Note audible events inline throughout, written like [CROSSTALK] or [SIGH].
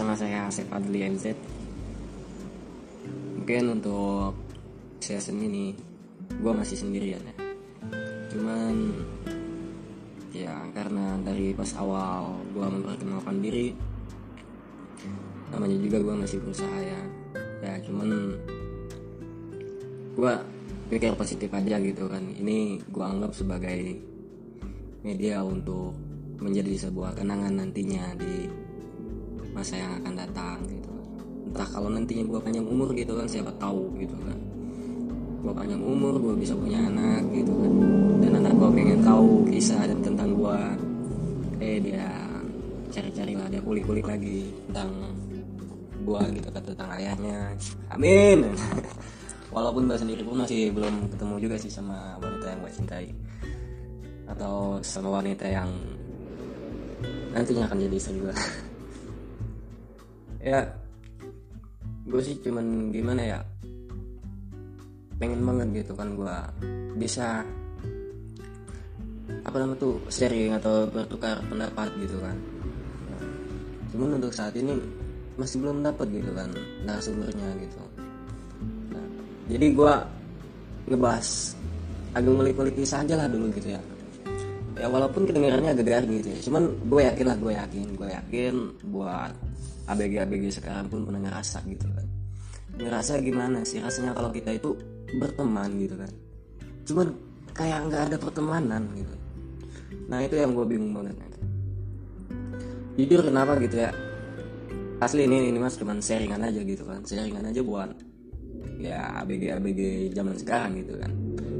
bersama saya Asep Adli MZ Mungkin untuk season ini gue masih sendirian ya. Cuman ya karena dari pas awal gue memperkenalkan diri Namanya juga gue masih berusaha ya. Ya cuman gue pikir positif aja gitu kan. Ini gue anggap sebagai media untuk menjadi sebuah kenangan nantinya di masa yang akan datang gitu. Entah kalau nantinya gue panjang umur gitu kan siapa tahu gitu kan. Gue panjang umur gue bisa punya anak gitu kan. Dan anak gue pengen tahu kisah dan tentang gue eh dia cari-cari lah dia kulik-kulik lagi tentang gue gitu kan tentang ayahnya. Amin. [LAUGHS] Walaupun gue sendiri pun masih belum ketemu juga sih sama wanita yang gue cintai. Atau sama wanita yang nantinya akan jadi istri gue [LAUGHS] ya gue sih cuman gimana ya pengen banget gitu kan gue bisa apa namanya tuh sharing atau bertukar pendapat gitu kan. Cuman untuk saat ini masih belum dapat gitu kan narasumbernya gitu. Nah, jadi gue ngebahas agak ngulik-ngulik kisah aja lah dulu gitu ya ya walaupun kedengarannya agak garing gitu ya. Cuman gue yakin lah gue yakin gue yakin buat abg abg sekarang pun pernah ngerasa gitu kan. Ngerasa gimana sih rasanya kalau kita itu berteman gitu kan. Cuman kayak nggak ada pertemanan gitu. Nah itu yang gue bingung banget gitu. jujur kenapa gitu ya? Asli ini ini mas cuman sharingan aja gitu kan. Sharingan aja buat ya abg abg zaman sekarang gitu kan.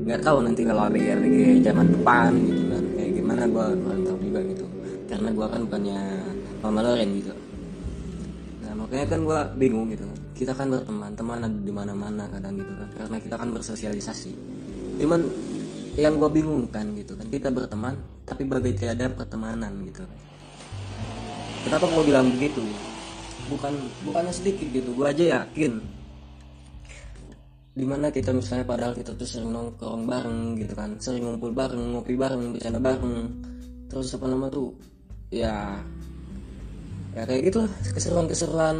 Nggak tahu nanti kalau abg abg zaman depan gitu kan gimana gue kurang juga gitu. Karena gue kan bukannya Mama Loren gitu. Nah makanya kan gue bingung gitu. Kita kan berteman teman ada di mana mana kadang gitu kan. Karena kita kan bersosialisasi. Cuman yang gue bingung kan gitu kan kita berteman tapi bagai tiada pertemanan gitu. Kenapa gue bilang begitu? Bukan bukannya sedikit gitu. Gue aja yakin di mana kita misalnya padahal kita tuh sering nongkrong bareng gitu kan. Sering ngumpul bareng ngopi bareng bercanda bareng. Terus apa nama tuh? Ya ya kayak gitu lah. Keseruan-keseruan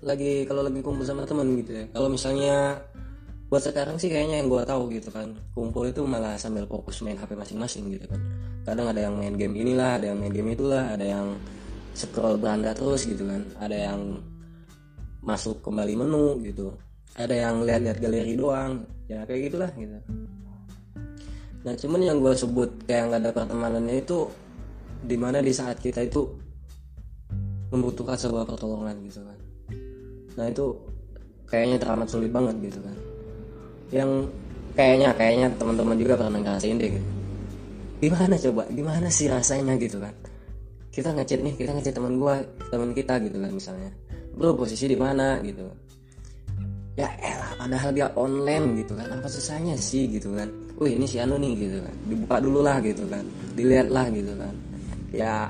lagi kalau lagi kumpul sama temen gitu ya. Kalau misalnya buat sekarang sih kayaknya yang gue tahu gitu kan. Kumpul itu malah sambil fokus main HP masing-masing gitu kan. Kadang ada yang main game inilah ada yang main game itulah ada yang scroll beranda terus gitu kan. Ada yang masuk kembali menu gitu ada yang lihat-lihat galeri doang. Ya kayak gitulah gitu. Nah cuman yang gue sebut kayak nggak ada pertemanannya itu di mana di saat kita itu membutuhkan sebuah pertolongan gitu kan. Nah itu kayaknya teramat sulit banget gitu kan. Yang kayaknya kayaknya teman-teman juga pernah ngerasain deh gitu. Gimana coba? Gimana sih rasanya gitu kan? Kita ngechat nih kita ngechat teman gua teman kita gitu kan misalnya. Bro posisi di mana gitu ya elah padahal dia online gitu kan. Apa susahnya sih gitu kan? Wih ini si Anu nih gitu kan. Dibuka dulu lah gitu kan. Dilihat lah gitu kan. Ya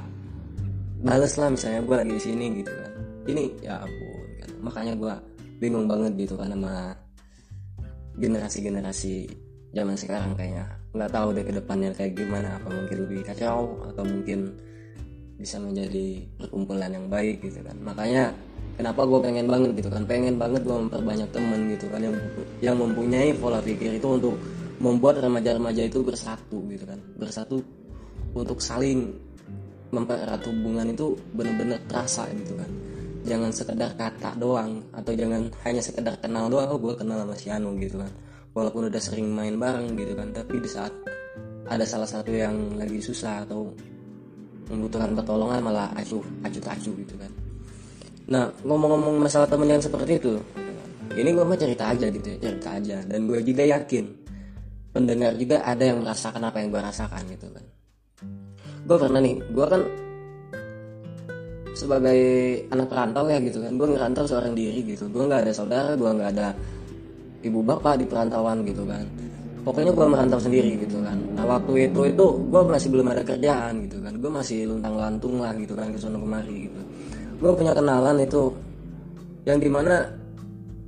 bales lah misalnya gue lagi di sini gitu kan. Ini ya ampun kan. makanya gue bingung banget gitu kan sama generasi-generasi zaman sekarang kayaknya. Nggak tahu deh ke depannya kayak gimana. Apa mungkin lebih kacau atau mungkin bisa menjadi perkumpulan yang baik gitu kan. Makanya kenapa gue pengen banget gitu kan? Pengen banget gue memperbanyak temen gitu kan yang yang mempunyai pola pikir itu untuk membuat remaja-remaja itu bersatu gitu kan. Bersatu untuk saling mempererat hubungan itu benar-benar terasa gitu kan. Jangan sekedar kata doang atau jangan hanya sekedar kenal doang oh gue kenal sama si Anu gitu kan. Walaupun udah sering main bareng gitu kan tapi di saat ada salah satu yang lagi susah atau membutuhkan pertolongan malah acuh acuh acuh gitu kan. Nah ngomong-ngomong masalah temen yang seperti itu ini gue mah cerita aja gitu ya cerita aja. Dan gue juga yakin pendengar juga ada yang merasakan apa yang gue rasakan gitu kan. Gue pernah nih gue kan sebagai anak perantau ya gitu kan. Gue ngerantau seorang diri gitu. Gue nggak ada saudara gue nggak ada ibu bapak di perantauan gitu kan. Pokoknya gue merantau sendiri gitu kan nah waktu itu itu gue masih belum ada kerjaan gitu kan. Gue masih luntang lantung lah gitu kan ke sana kemari gitu. Gue punya kenalan itu yang di mana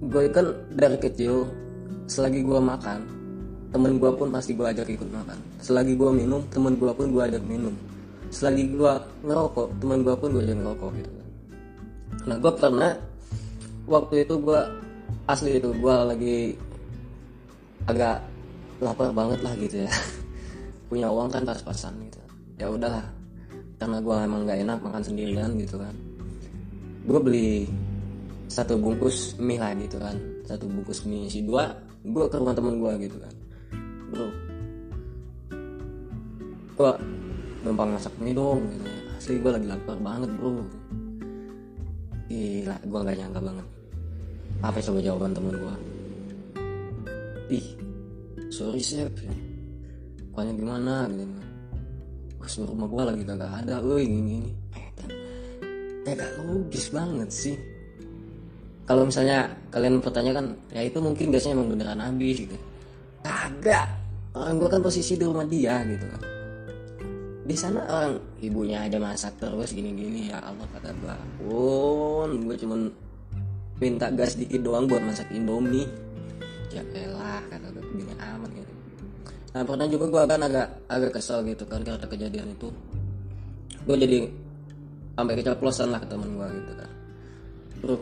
gue kan dari kecil selagi gue makan temen gue pun pasti gue ajak ikut makan. Selagi gue minum temen gue pun gue ajak minum. Selagi gue ngerokok temen gue pun gue ajak ngerokok gitu. Nah gue pernah waktu itu gue asli itu gue lagi agak lapar banget lah gitu ya [LAUGHS] punya uang kan pas-pasan gitu. Ya udahlah. Karena gue emang nggak enak makan sendirian gitu kan. Gue beli satu bungkus mie lah gitu kan. Satu bungkus mie si dua gue ke rumah temen gue gitu kan. Bro. Gue gampang masak mie dong gitu. Asli gue lagi lapar banget bro. Gila gue gak nyangka banget. Apa coba jawaban temen gue ih sorry chef pokoknya gimana gitu. Wah, rumah gue lagi kagak ada woi ini ini. Kayak logis banget sih. Kalau misalnya kalian pertanyakan ya itu mungkin biasanya emang beneran habis gitu. Kagak. Orang gue kan posisi di rumah dia gitu. Kan di sana orang ibunya aja masak terus gini-gini ya Allah kata gue pun gue cuman minta gas dikit doang buat masak indomie ya elah kata gue gini nah pernah juga gue kan agak agak kesel gitu kan karena kejadian itu. Gue jadi sampai keceplosan lah ke teman gue gitu kan. Bro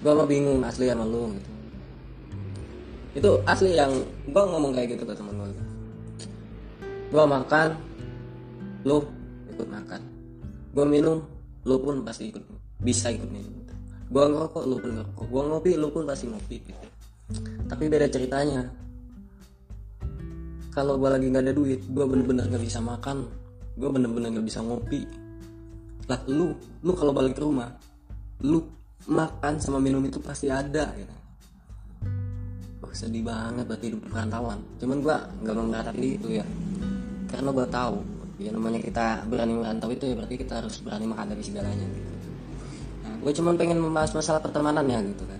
gue mah bingung asli sama lu gitu. Itu asli yang gue ngomong kayak gitu ke teman gue gitu. gue makan lu ikut makan. Gue minum lu pun pasti ikut bisa ikut minum. Gue ngerokok lu pun ngerokok. Gue ngopi lu pun pasti ngopi gitu. Tapi beda ceritanya kalau gue lagi nggak ada duit gue bener-bener nggak bisa makan. Gue bener-bener nggak bisa ngopi. Lah lu lu kalau balik ke rumah lu makan sama minum itu pasti ada gitu oh, sedih banget berarti hidup perantauan. Cuman gue nggak memberatapi itu ya. Karena gue tahu ya namanya kita berani merantau itu ya berarti kita harus berani menghadapi segalanya gitu. Nah, gue cuman pengen membahas masalah pertemanan ya gitu kan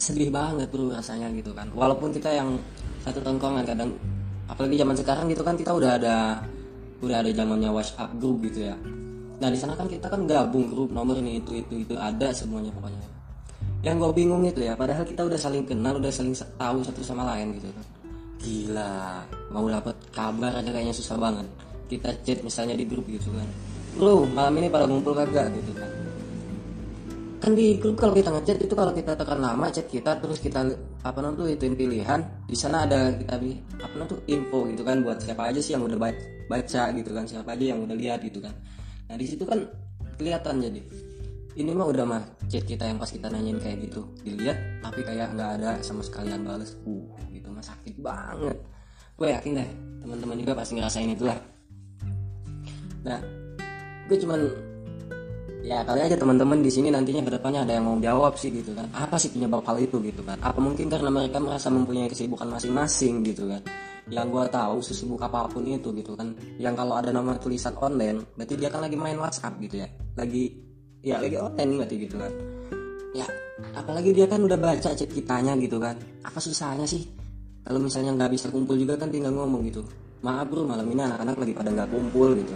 sedih banget bro rasanya gitu kan. Walaupun kita yang satu tongkongan kadang apalagi zaman sekarang gitu kan kita udah ada udah ada zamannya WhatsApp grup gitu ya. Nah di sana kan kita kan gabung grup nomor ini itu itu itu ada semuanya pokoknya. Yang gue bingung itu ya padahal kita udah saling kenal udah saling tahu satu sama lain gitu kan. Gila mau dapat kabar aja kayaknya susah banget. Kita chat misalnya di grup gitu kan. Bro malam ini pada ngumpul kagak gitu kan kan di grup kalau kita ngechat itu kalau kita tekan nama chat kita terus kita apa namanya ituin pilihan di sana ada kita bi apa namanya info gitu kan buat siapa aja sih yang udah baca, gitu kan siapa aja yang udah lihat gitu kan. Nah di situ kan kelihatan jadi ini mah udah mah chat kita yang pas kita nanyain kayak gitu dilihat tapi kayak nggak ada sama sekalian balas uh gitu mah sakit banget. Gue yakin deh teman-teman juga pasti ngerasain itulah. Nah gue cuman ya kali aja teman-teman di sini nantinya ke depannya ada yang mau jawab sih gitu kan. Apa sih penyebab hal itu gitu kan? Apa mungkin karena mereka merasa mempunyai kesibukan masing-masing gitu kan? Yang gue tahu sesibuk apa pun itu gitu kan. Yang kalau ada nama tulisan online berarti dia kan lagi main WhatsApp gitu ya. Lagi ya lagi online berarti gitu kan. Ya apalagi dia kan udah baca chat kitanya gitu kan. Apa susahnya sih? Kalau misalnya nggak bisa kumpul juga kan tinggal ngomong gitu. Maaf bro malam ini anak-anak lagi pada nggak kumpul gitu.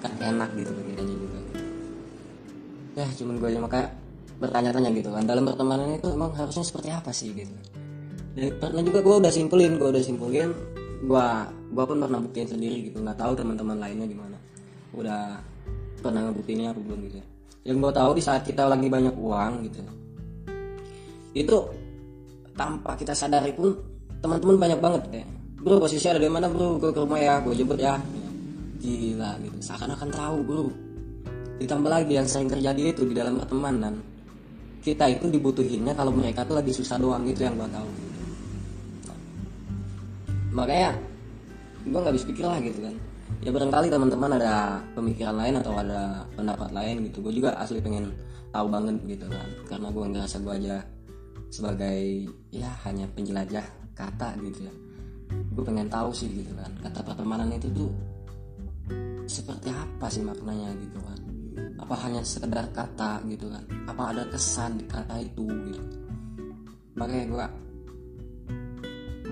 Kan enak gitu pikirannya juga ya cuman gue cuma kayak bertanya-tanya gitu kan. Dalam pertemanan itu emang harusnya seperti apa sih gitu. Dan pernah juga gue udah simpulin gue udah simpulin. Gue gue pun pernah buktiin sendiri gitu. Nggak tahu teman-teman lainnya gimana. Udah pernah ngebuktiinnya apa belum gitu. Ya yang gue tahu di saat kita lagi banyak uang gitu. Itu tanpa kita sadari pun teman-teman banyak banget ya. Bro posisi ada di mana bro? Gue ke rumah ya gue jemput ya. Gila gitu. Seakan-akan tahu bro ditambah lagi yang sering terjadi itu di dalam pertemanan. Kita itu dibutuhinnya kalau mereka tuh lagi susah doang gitu yang gue tahu. Makanya gue nggak bisa pikir lah gitu kan. Ya barangkali teman-teman ada pemikiran lain atau ada pendapat lain gitu. Gue juga asli pengen tahu banget gitu kan. Karena gue ngerasa gue aja sebagai ya hanya penjelajah kata gitu ya. Gue pengen tahu sih gitu kan. Kata pertemanan itu tuh seperti apa sih maknanya gitu kan apa hanya sekedar kata gitu kan? Apa ada kesan di kata itu gitu? Makanya gue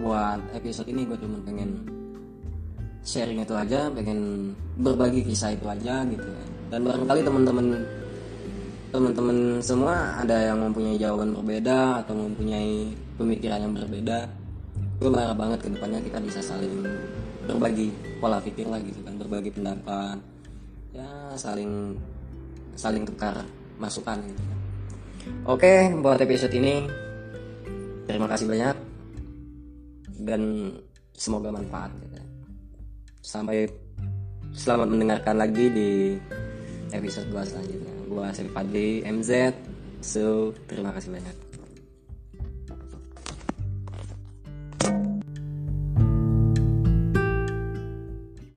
buat episode ini gue cuma pengen sharing itu aja pengen berbagi kisah itu aja gitu kan. Dan barangkali teman-teman teman-teman semua ada yang mempunyai jawaban berbeda atau mempunyai pemikiran yang berbeda. Gue marah banget ke depannya kita bisa saling berbagi pola pikir lah gitu kan berbagi pendapat. Ya saling saling tukar masukan gitu kan. oke buat episode ini terima kasih banyak dan semoga manfaat gitu. sampai selamat mendengarkan lagi di episode gua selanjutnya gua Sri Fadli MZ so terima kasih banyak